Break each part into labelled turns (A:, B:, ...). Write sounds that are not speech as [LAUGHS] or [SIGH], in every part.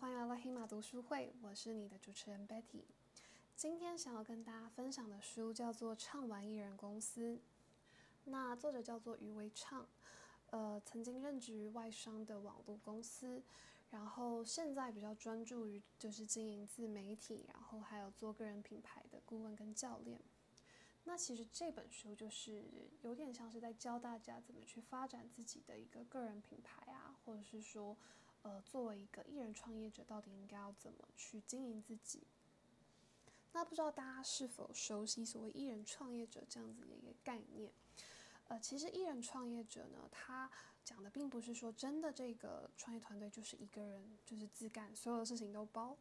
A: 欢迎来到黑马读书会，我是你的主持人 Betty。今天想要跟大家分享的书叫做《畅玩艺人公司》，那作者叫做余维畅，呃，曾经任职于外商的网络公司，然后现在比较专注于就是经营自媒体，然后还有做个人品牌的顾问跟教练。那其实这本书就是有点像是在教大家怎么去发展自己的一个个人品牌啊，或者是说。呃，作为一个艺人创业者，到底应该要怎么去经营自己？那不知道大家是否熟悉所谓艺人创业者这样子的一个概念？呃，其实艺人创业者呢，他讲的并不是说真的这个创业团队就是一个人就是自干，所有的事情都包。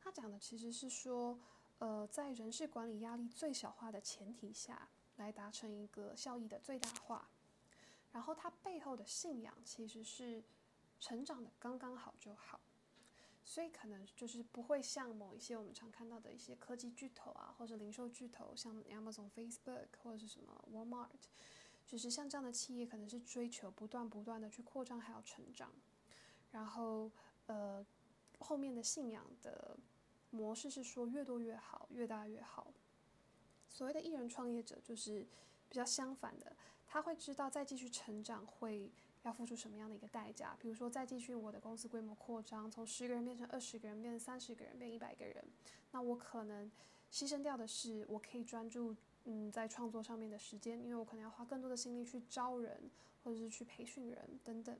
A: 他讲的其实是说，呃，在人事管理压力最小化的前提下，来达成一个效益的最大化。然后他背后的信仰其实是。成长的刚刚好就好，所以可能就是不会像某一些我们常看到的一些科技巨头啊，或者零售巨头，像 Amazon、Facebook 或者是什么 Walmart，就是像这样的企业，可能是追求不断不断的去扩张还有成长，然后呃后面的信仰的模式是说越多越好，越大越好。所谓的艺人创业者就是比较相反的，他会知道再继续成长会。要付出什么样的一个代价？比如说，再继续我的公司规模扩张，从十个人变成二十个人，变成三十个人，变一百个人，那我可能牺牲掉的是我可以专注嗯在创作上面的时间，因为我可能要花更多的心力去招人，或者是去培训人等等。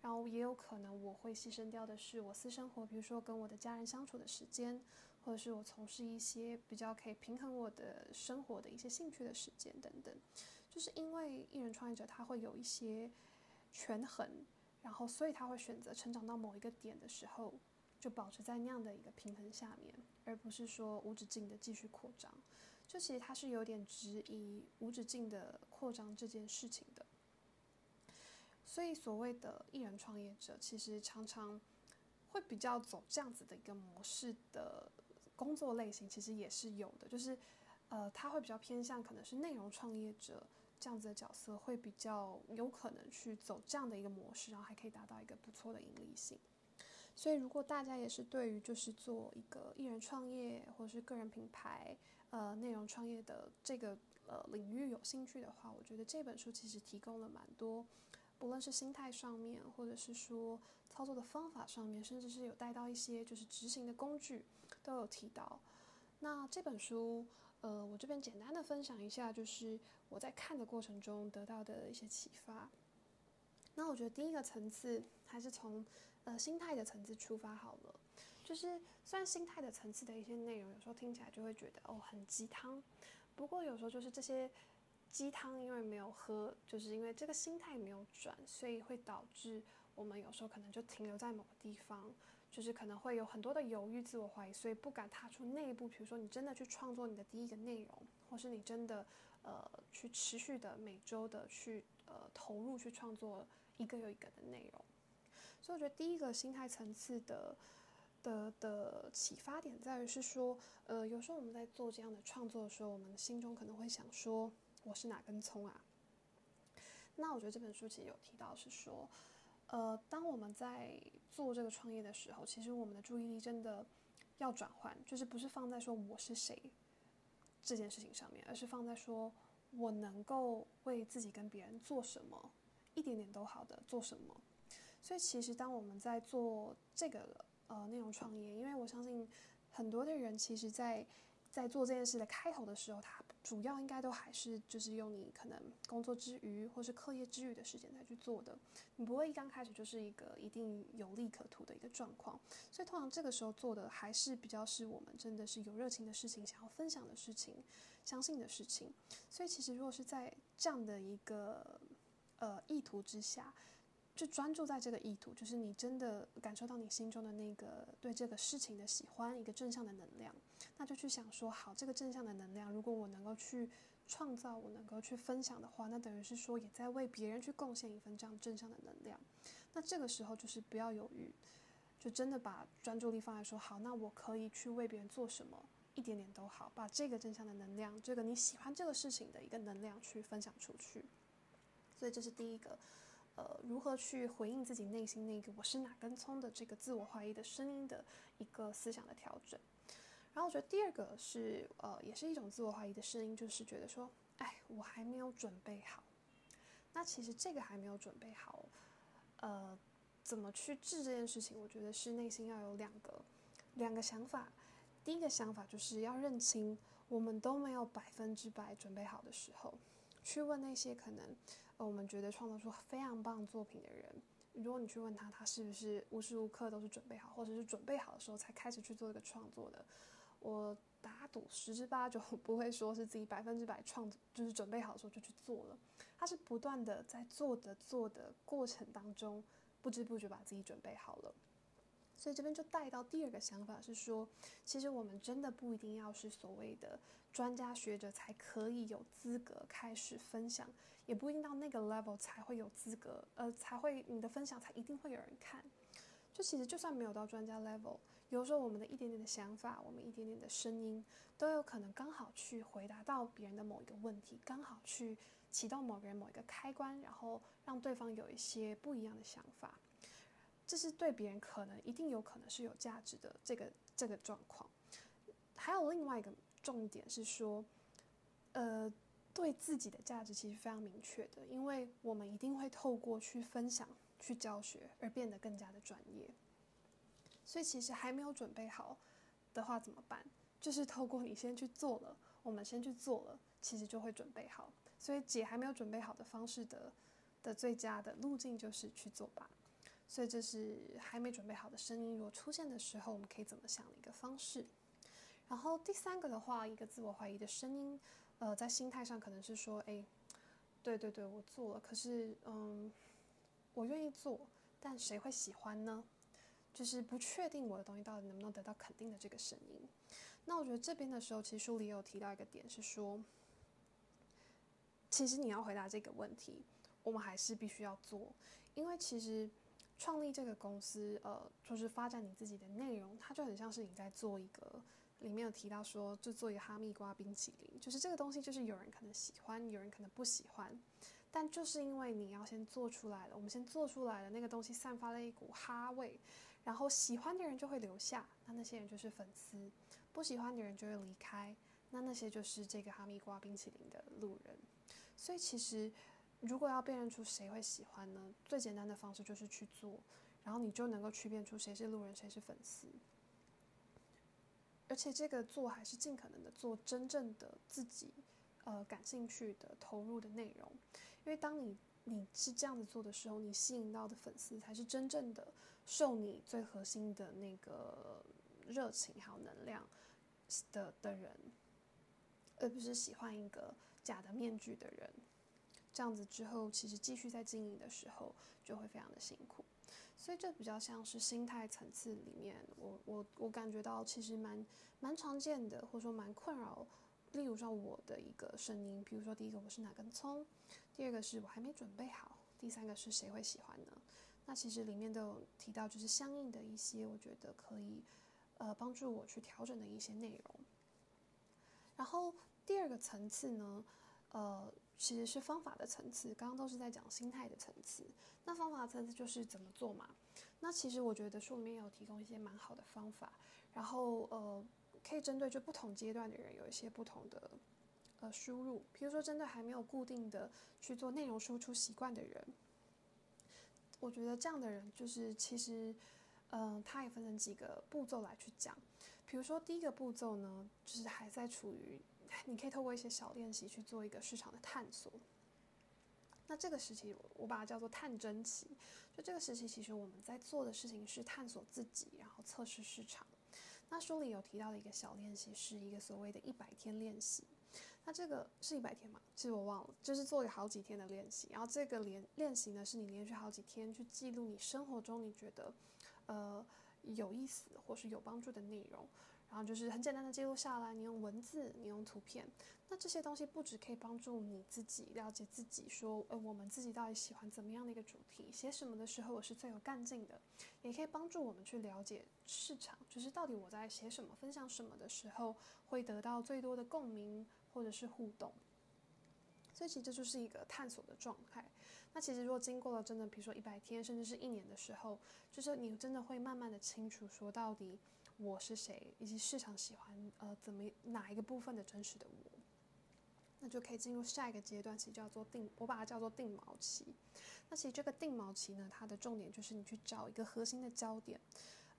A: 然后也有可能我会牺牲掉的是我私生活，比如说跟我的家人相处的时间，或者是我从事一些比较可以平衡我的生活的一些兴趣的时间等等。就是因为艺人创业者他会有一些。权衡，然后所以他会选择成长到某一个点的时候，就保持在那样的一个平衡下面，而不是说无止境的继续扩张。就其实他是有点质疑无止境的扩张这件事情的。所以所谓的艺人创业者，其实常常会比较走这样子的一个模式的工作类型，其实也是有的。就是呃，他会比较偏向可能是内容创业者。这样子的角色会比较有可能去走这样的一个模式，然后还可以达到一个不错的盈利性。所以，如果大家也是对于就是做一个艺人创业或者是个人品牌、呃内容创业的这个呃领域有兴趣的话，我觉得这本书其实提供了蛮多，不论是心态上面，或者是说操作的方法上面，甚至是有带到一些就是执行的工具，都有提到。那这本书。呃，我这边简单的分享一下，就是我在看的过程中得到的一些启发。那我觉得第一个层次还是从呃心态的层次出发好了。就是虽然心态的层次的一些内容有时候听起来就会觉得哦很鸡汤，不过有时候就是这些鸡汤因为没有喝，就是因为这个心态没有转，所以会导致我们有时候可能就停留在某个地方。就是可能会有很多的犹豫、自我怀疑，所以不敢踏出那一步。比如说，你真的去创作你的第一个内容，或是你真的呃去持续的每周的去呃投入去创作一个又一个的内容。所以我觉得第一个心态层次的的的启发点在于是说，呃，有时候我们在做这样的创作的时候，我们心中可能会想说，我是哪根葱啊？那我觉得这本书其实有提到是说。呃，当我们在做这个创业的时候，其实我们的注意力真的要转换，就是不是放在说我是谁这件事情上面，而是放在说我能够为自己跟别人做什么，一点点都好的做什么。所以，其实当我们在做这个呃内容创业，因为我相信很多的人其实在在做这件事的开头的时候，他。主要应该都还是就是用你可能工作之余或是课业之余的时间来去做的，你不会一刚开始就是一个一定有利可图的一个状况，所以通常这个时候做的还是比较是我们真的是有热情的事情，想要分享的事情，相信的事情，所以其实如果是在这样的一个呃意图之下。就专注在这个意图，就是你真的感受到你心中的那个对这个事情的喜欢，一个正向的能量，那就去想说，好，这个正向的能量，如果我能够去创造，我能够去分享的话，那等于是说也在为别人去贡献一份这样正向的能量。那这个时候就是不要犹豫，就真的把专注力放在说，好，那我可以去为别人做什么，一点点都好，把这个正向的能量，这个你喜欢这个事情的一个能量去分享出去。所以这是第一个。呃，如何去回应自己内心那个“我是哪根葱”的这个自我怀疑的声音的一个思想的调整。然后我觉得第二个是，呃，也是一种自我怀疑的声音，就是觉得说，哎，我还没有准备好。那其实这个还没有准备好，呃，怎么去治这件事情？我觉得是内心要有两个两个想法。第一个想法就是要认清，我们都没有百分之百准备好的时候，去问那些可能。呃我们觉得创作出非常棒作品的人，如果你去问他，他是不是无时无刻都是准备好，或者是准备好的时候才开始去做一个创作的？我打赌十之八九 [LAUGHS] 不会说是自己百分之百创，就是准备好的时候就去做了。他是不断的在做的做的过程当中，不知不觉把自己准备好了。所以这边就带到第二个想法是说，其实我们真的不一定要是所谓的专家学者才可以有资格开始分享。也不一定到那个 level 才会有资格，呃，才会你的分享才一定会有人看。就其实就算没有到专家 level，有时候我们的一点点的想法，我们一点点的声音，都有可能刚好去回答到别人的某一个问题，刚好去启动某个人某一个开关，然后让对方有一些不一样的想法。这是对别人可能一定有可能是有价值的这个这个状况。还有另外一个重点是说，呃。对自己的价值其实非常明确的，因为我们一定会透过去分享、去教学而变得更加的专业。所以其实还没有准备好的话怎么办？就是透过你先去做了，我们先去做了，其实就会准备好。所以解还没有准备好的方式的的最佳的路径就是去做吧。所以这是还没准备好的声音，如果出现的时候，我们可以怎么想的一个方式。然后第三个的话，一个自我怀疑的声音。呃，在心态上可能是说，哎，对对对，我做了，可是，嗯，我愿意做，但谁会喜欢呢？就是不确定我的东西到底能不能得到肯定的这个声音。那我觉得这边的时候，其实书里有提到一个点，是说，其实你要回答这个问题，我们还是必须要做，因为其实创立这个公司，呃，就是发展你自己的内容，它就很像是你在做一个。里面有提到说，就做一个哈密瓜冰淇淋，就是这个东西，就是有人可能喜欢，有人可能不喜欢，但就是因为你要先做出来了，我们先做出来了，那个东西散发了一股哈味，然后喜欢的人就会留下，那那些人就是粉丝；不喜欢的人就会离开，那那些就是这个哈密瓜冰淇淋的路人。所以其实，如果要辨认出谁会喜欢呢，最简单的方式就是去做，然后你就能够区辨出谁是路人，谁是粉丝。而且这个做还是尽可能的做真正的自己，呃，感兴趣的投入的内容，因为当你你是这样子做的时候，你吸引到的粉丝才是真正的受你最核心的那个热情还有能量的的人，而不是喜欢一个假的面具的人。这样子之后，其实继续在经营的时候就会非常的辛苦。所以这比较像是心态层次里面，我我我感觉到其实蛮蛮常见的，或者说蛮困扰。例如说我的一个声音，比如说第一个我是哪根葱，第二个是我还没准备好，第三个是谁会喜欢呢？那其实里面都有提到，就是相应的一些我觉得可以呃帮助我去调整的一些内容。然后第二个层次呢，呃。其实是方法的层次，刚刚都是在讲心态的层次。那方法层次就是怎么做嘛？那其实我觉得书里面有提供一些蛮好的方法，然后呃，可以针对就不同阶段的人有一些不同的呃输入。比如说，针对还没有固定的去做内容输出习惯的人，我觉得这样的人就是其实嗯、呃，他也分成几个步骤来去讲。比如说第一个步骤呢，就是还在处于。你可以透过一些小练习去做一个市场的探索。那这个时期，我把它叫做探针期。就这个时期，其实我们在做的事情是探索自己，然后测试市场。那书里有提到的一个小练习，是一个所谓的一百天练习。那这个是一百天吗？其实我忘了，就是做了好几天的练习。然后这个练练习呢，是你连续好几天去记录你生活中你觉得呃有意思或是有帮助的内容。然后就是很简单的记录下来，你用文字，你用图片，那这些东西不只可以帮助你自己了解自己，说，呃，我们自己到底喜欢怎么样的一个主题，写什么的时候我是最有干劲的，也可以帮助我们去了解市场，就是到底我在写什么、分享什么的时候会得到最多的共鸣或者是互动。所以其实这就是一个探索的状态。那其实如果经过了真的，比如说一百天，甚至是一年的时候，就是你真的会慢慢的清楚说到底我是谁，以及市场喜欢呃怎么哪一个部分的真实的我，那就可以进入下一个阶段，其实叫做定，我把它叫做定锚期。那其实这个定锚期呢，它的重点就是你去找一个核心的焦点，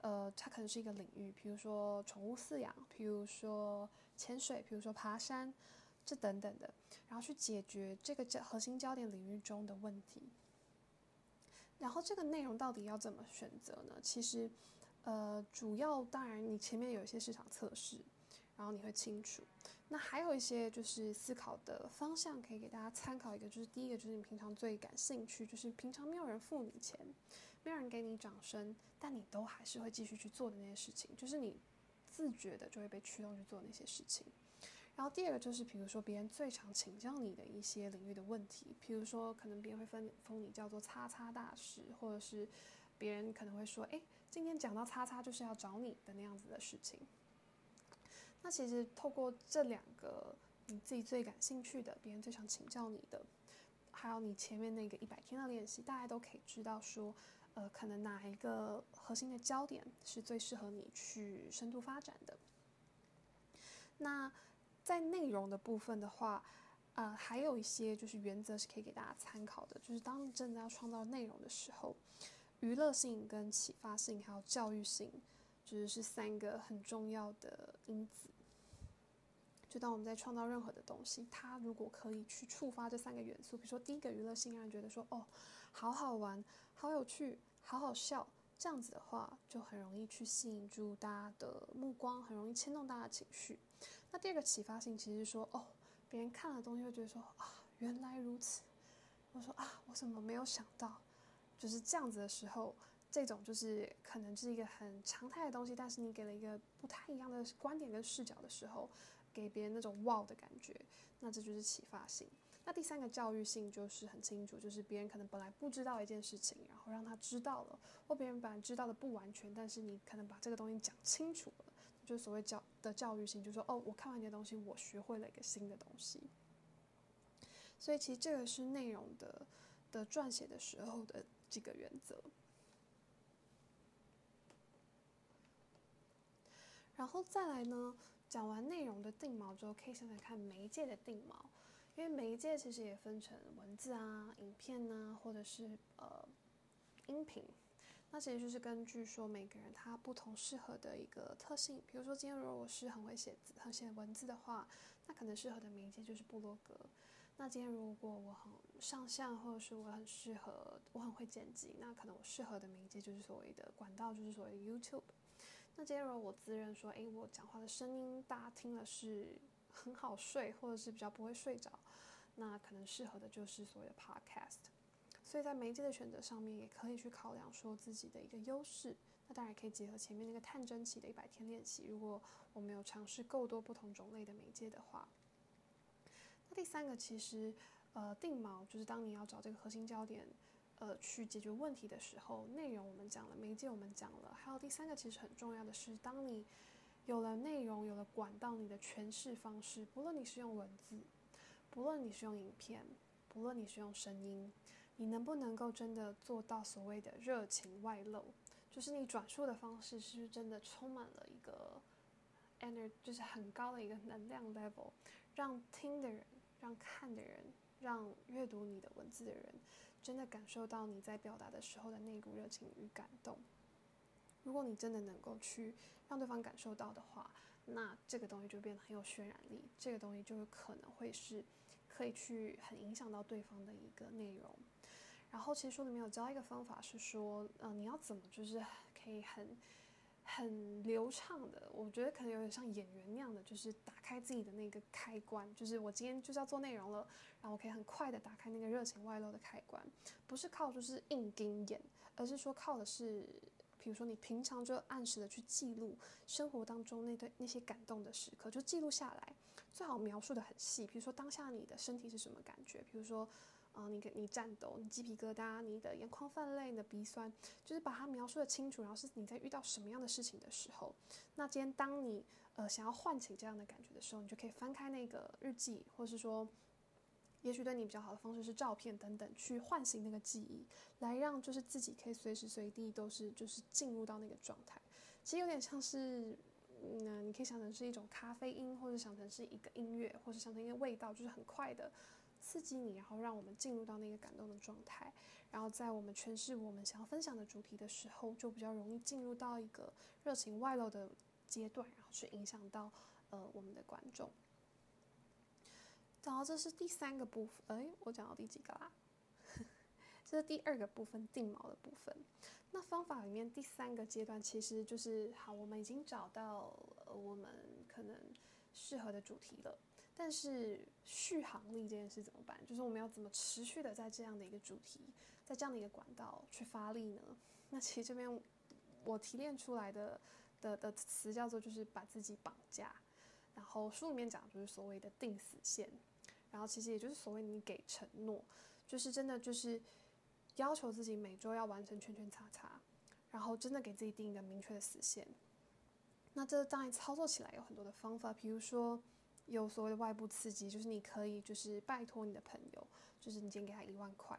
A: 呃，它可能是一个领域，比如说宠物饲养，比如说潜水，比如说爬山。这等等的，然后去解决这个焦核心焦点领域中的问题。然后这个内容到底要怎么选择呢？其实，呃，主要当然你前面有一些市场测试，然后你会清楚。那还有一些就是思考的方向可以给大家参考一个，就是第一个就是你平常最感兴趣，就是平常没有人付你钱，没有人给你掌声，但你都还是会继续去做的那些事情，就是你自觉的就会被驱动去做那些事情。然后第二个就是，比如说别人最常请教你的一些领域的问题，比如说可能别人会分封你叫做“叉叉大师”，或者是别人可能会说：“哎，今天讲到叉叉就是要找你的那样子的事情。”那其实透过这两个你自己最感兴趣的，别人最想请教你的，还有你前面那个一百天的练习，大家都可以知道说，呃，可能哪一个核心的焦点是最适合你去深度发展的。那在内容的部分的话，呃，还有一些就是原则是可以给大家参考的，就是当你真的要创造内容的时候，娱乐性、跟启发性还有教育性，就是是三个很重要的因子。就当我们在创造任何的东西，它如果可以去触发这三个元素，比如说第一个娱乐性，让人觉得说哦，好好玩、好有趣、好好笑，这样子的话，就很容易去吸引住大家的目光，很容易牵动大家的情绪。那第二个启发性，其实是说，哦，别人看了东西会觉得说，啊，原来如此。我说啊，我怎么没有想到，就是这样子的时候，这种就是可能是一个很常态的东西，但是你给了一个不太一样的观点跟视角的时候，给别人那种哇的感觉，那这就是启发性。那第三个教育性就是很清楚，就是别人可能本来不知道一件事情，然后让他知道了，或别人本来知道的不完全，但是你可能把这个东西讲清楚了。就所谓教的教育性，就是说哦，我看完这些东西，我学会了一个新的东西。所以其实这个是内容的的撰写的时候的几个原则。然后再来呢，讲完内容的定锚之后，可以想想看媒介的定锚，因为媒介其实也分成文字啊、影片啊，或者是呃音频。那其实就是根据说每个人他不同适合的一个特性，比如说今天如果我是很会写字、很写文字的话，那可能适合的媒介就是部落格。那今天如果我很上相，或者是我很适合，我很会剪辑，那可能我适合的媒介就是所谓的管道，就是所谓的 YouTube。那今天如果我自认说，诶，我讲话的声音大家听了是很好睡，或者是比较不会睡着，那可能适合的就是所谓的 Podcast。所以在媒介的选择上面，也可以去考量说自己的一个优势。那当然可以结合前面那个探针期的一百天练习。如果我没有尝试够多不同种类的媒介的话，第三个其实呃定锚，就是当你要找这个核心焦点，呃去解决问题的时候，内容我们讲了，媒介我们讲了，还有第三个其实很重要的是，当你有了内容，有了管道，你的诠释方式，不论你是用文字，不论你是用影片，不论你是用声音。你能不能够真的做到所谓的热情外露？就是你转述的方式是不是真的充满了一个 energy，就是很高的一个能量 level，让听的人、让看的人、让阅读你的文字的人，真的感受到你在表达的时候的那股热情与感动。如果你真的能够去让对方感受到的话，那这个东西就变得很有渲染力，这个东西就有可能会是可以去很影响到对方的一个内容。然后其实书里面有教一个方法，是说，嗯、呃，你要怎么就是可以很很流畅的，我觉得可能有点像演员那样的，就是打开自己的那个开关，就是我今天就是要做内容了，然后我可以很快的打开那个热情外露的开关，不是靠就是硬盯演，而是说靠的是，比如说你平常就按时的去记录生活当中那对那些感动的时刻，就记录下来，最好描述的很细，比如说当下你的身体是什么感觉，比如说。啊、呃，你你颤抖，你鸡皮疙瘩，你的眼眶泛泪，你的鼻酸，就是把它描述得清楚。然后是你在遇到什么样的事情的时候，那今天当你呃想要唤起这样的感觉的时候，你就可以翻开那个日记，或是说也许对你比较好的方式是照片等等，去唤醒那个记忆，来让就是自己可以随时随地都是就是进入到那个状态。其实有点像是，嗯，你可以想成是一种咖啡因，或者想成是一个音乐，或者想成一个味道，就是很快的刺激你，然后让我们进入到那个感动的状态。然后在我们诠释我们想要分享的主题的时候，就比较容易进入到一个热情外露的阶段，然后去影响到呃我们的观众。然后这是第三个部分，哎，我讲到第几个啦？[LAUGHS] 这是第二个部分，定锚的部分。那方法里面第三个阶段其实就是，好，我们已经找到呃我们可能适合的主题了，但是续航力这件事怎么办？就是我们要怎么持续的在这样的一个主题，在这样的一个管道去发力呢？那其实这边我提炼出来的的的词叫做就是把自己绑架，然后书里面讲就是所谓的定死线。然后其实也就是所谓你给承诺，就是真的就是要求自己每周要完成圈圈叉叉，然后真的给自己定一个明确的死线。那这当然操作起来有很多的方法，比如说有所谓的外部刺激，就是你可以就是拜托你的朋友，就是你先给他一万块，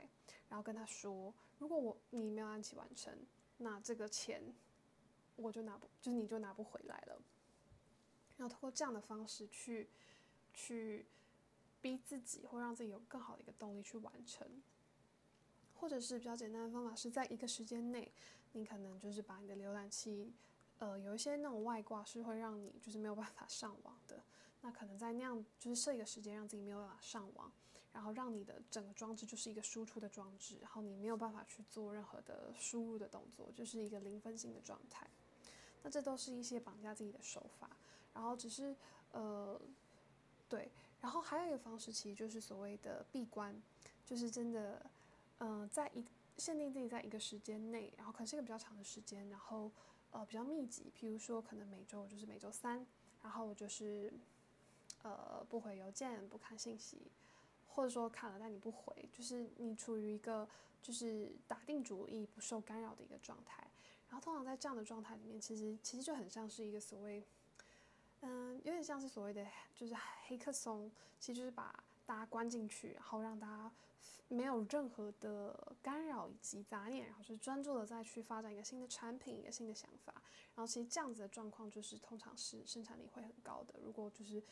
A: 然后跟他说，如果我你没有按期完成，那这个钱我就拿不，就是你就拿不回来了。然后通过这样的方式去去。逼自己，或让自己有更好的一个动力去完成，或者是比较简单的方法，是在一个时间内，你可能就是把你的浏览器，呃，有一些那种外挂是会让你就是没有办法上网的，那可能在那样就是设一个时间，让自己没有办法上网，然后让你的整个装置就是一个输出的装置，然后你没有办法去做任何的输入的动作，就是一个零分心的状态。那这都是一些绑架自己的手法，然后只是呃，对。然后还有一个方式，其实就是所谓的闭关，就是真的，嗯、在一限定自己在一个时间内，然后可能是一个比较长的时间，然后呃比较密集，譬如说可能每周就是每周三，然后就是呃不回邮件，不看信息，或者说看了但你不回，就是你处于一个就是打定主意不受干扰的一个状态。然后通常在这样的状态里面，其实其实就很像是一个所谓。嗯，有点像是所谓的就是黑客松，其实就是把大家关进去，然后让大家没有任何的干扰以及杂念，然后是专注的再去发展一个新的产品、一个新的想法。然后其实这样子的状况就是通常是生产力会很高的。如果就是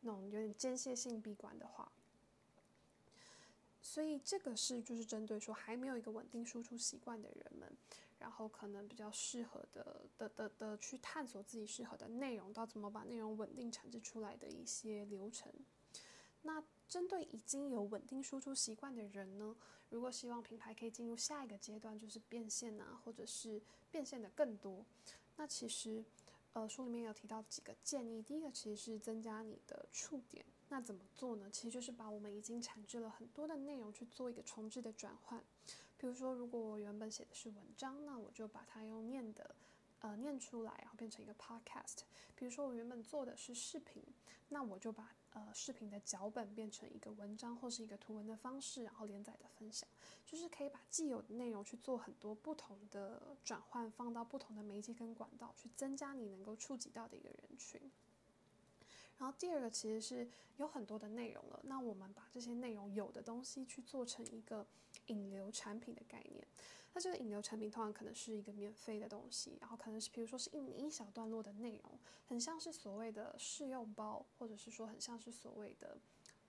A: 那种有点间歇性闭关的话，所以这个是就是针对说还没有一个稳定输出习惯的人们。然后可能比较适合的的的的去探索自己适合的内容，到怎么把内容稳定产制出来的一些流程。那针对已经有稳定输出习惯的人呢，如果希望品牌可以进入下一个阶段，就是变现啊，或者是变现的更多，那其实呃书里面有提到几个建议。第一个其实是增加你的触点，那怎么做呢？其实就是把我们已经产制了很多的内容去做一个重置的转换。比如说，如果我原本写的是文章，那我就把它用念的，呃，念出来，然后变成一个 podcast。比如说，我原本做的是视频，那我就把呃视频的脚本变成一个文章或是一个图文的方式，然后连载的分享，就是可以把既有的内容去做很多不同的转换，放到不同的媒介跟管道，去增加你能够触及到的一个人群。然后第二个其实是有很多的内容了，那我们把这些内容有的东西去做成一个引流产品的概念。那这个引流产品通常可能是一个免费的东西，然后可能是比如说是一一小段落的内容，很像是所谓的试用包，或者是说很像是所谓的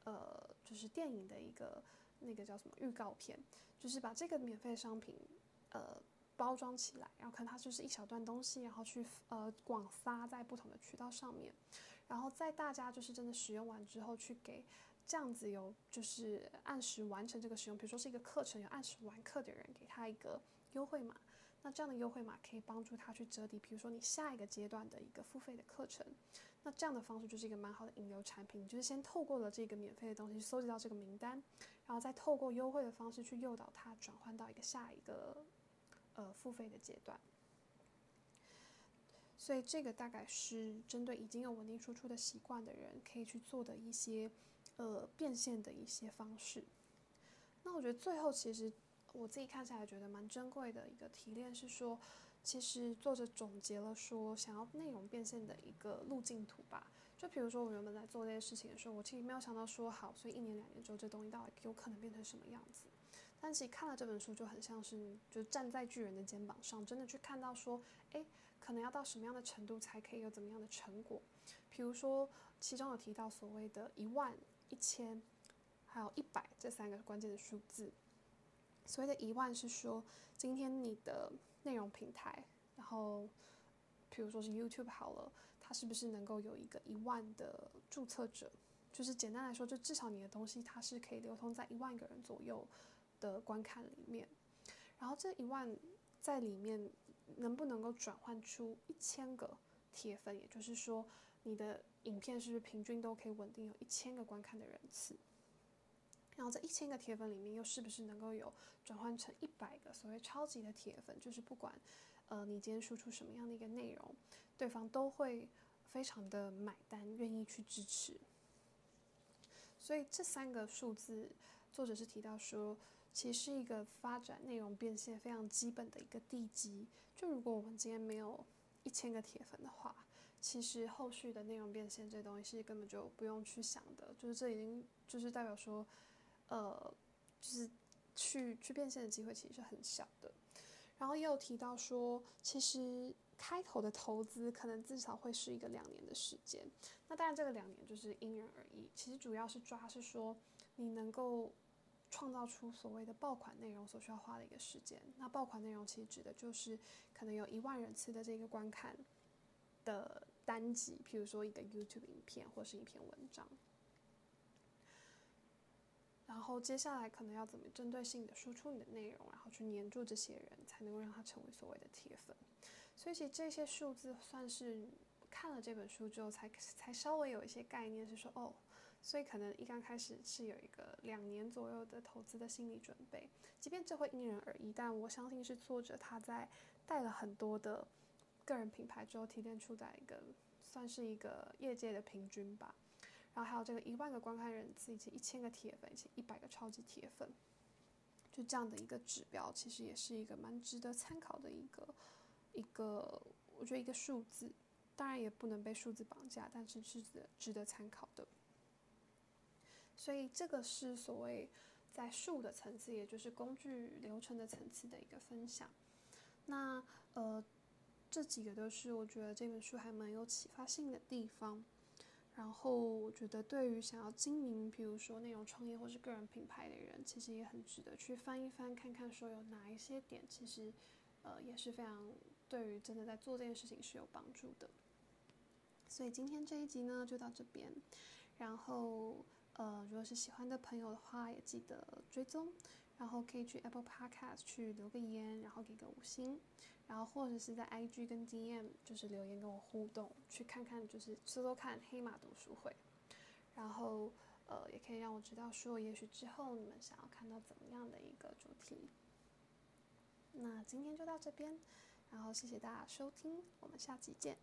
A: 呃，就是电影的一个那个叫什么预告片，就是把这个免费商品呃包装起来，然后可能它就是一小段东西，然后去呃广撒在不同的渠道上面。然后在大家就是真的使用完之后，去给这样子有就是按时完成这个使用，比如说是一个课程有按时完课的人，给他一个优惠码。那这样的优惠码可以帮助他去折抵，比如说你下一个阶段的一个付费的课程。那这样的方式就是一个蛮好的引流产品，就是先透过了这个免费的东西搜集到这个名单，然后再透过优惠的方式去诱导他转换到一个下一个呃付费的阶段。所以这个大概是针对已经有稳定输出的习惯的人可以去做的一些，呃，变现的一些方式。那我觉得最后其实我自己看下来觉得蛮珍贵的一个提炼是说，其实作者总结了说想要内容变现的一个路径图吧，就比如说我原本在做这些事情的时候，我其实没有想到说好，所以一年两年之后这东西到底有可能变成什么样子。但其实看了这本书就很像是，就站在巨人的肩膀上，真的去看到说，诶，可能要到什么样的程度才可以有怎么样的成果。比如说其中有提到所谓的一万、一千，还有一百这三个关键的数字。所谓的一万是说，今天你的内容平台，然后，比如说是 YouTube 好了，它是不是能够有一个一万的注册者？就是简单来说，就至少你的东西它是可以流通在一万个人左右的观看里面。然后这一万在里面能不能够转换出一千个铁粉？也就是说，你的影片是不是平均都可以稳定有一千个观看的人次？然后这一千个铁粉里面，又是不是能够有转换成一百个所谓超级的铁粉？就是不管，呃，你今天输出什么样的一个内容，对方都会非常的买单，愿意去支持。所以这三个数字，作者是提到说，其实是一个发展内容变现非常基本的一个地基。就如果我们今天没有一千个铁粉的话，其实后续的内容变现这东西是根本就不用去想的，就是这已经就是代表说。呃，就是去去变现的机会其实是很小的，然后也有提到说，其实开头的投资可能至少会是一个两年的时间。那当然这个两年就是因人而异，其实主要是抓是说你能够创造出所谓的爆款内容所需要花的一个时间。那爆款内容其实指的就是可能有一万人次的这个观看的单集，譬如说一个 YouTube 影片或是一篇文章。然后接下来可能要怎么针对性的输出你的内容，然后去黏住这些人，才能够让他成为所谓的铁粉。所以其实这些数字算是看了这本书之后才才稍微有一些概念，是说哦，所以可能一刚开始是有一个两年左右的投资的心理准备。即便这会因人而异，但我相信是作者他在带了很多的个人品牌之后提炼出来一个算是一个业界的平均吧。然后还有这个一万个观看人次，以及一千个铁粉，以及一百个超级铁粉，就这样的一个指标，其实也是一个蛮值得参考的一个一个，我觉得一个数字，当然也不能被数字绑架，但是是值得值得参考的。所以这个是所谓在术的层次，也就是工具流程的层次的一个分享。那呃，这几个都是我觉得这本书还蛮有启发性的地方。然后我觉得，对于想要经营，比如说内容创业或是个人品牌的人，其实也很值得去翻一翻，看看说有哪一些点，其实，呃，也是非常对于真的在做这件事情是有帮助的。所以今天这一集呢，就到这边。然后，呃，如果是喜欢的朋友的话，也记得追踪，然后可以去 Apple Podcast 去留个言，然后给个五星。然后或者是在 IG 跟 DM 就是留言跟我互动，去看看就是搜搜看黑马读书会，然后呃也可以让我知道说，也许之后你们想要看到怎么样的一个主题。那今天就到这边，然后谢谢大家收听，我们下期见。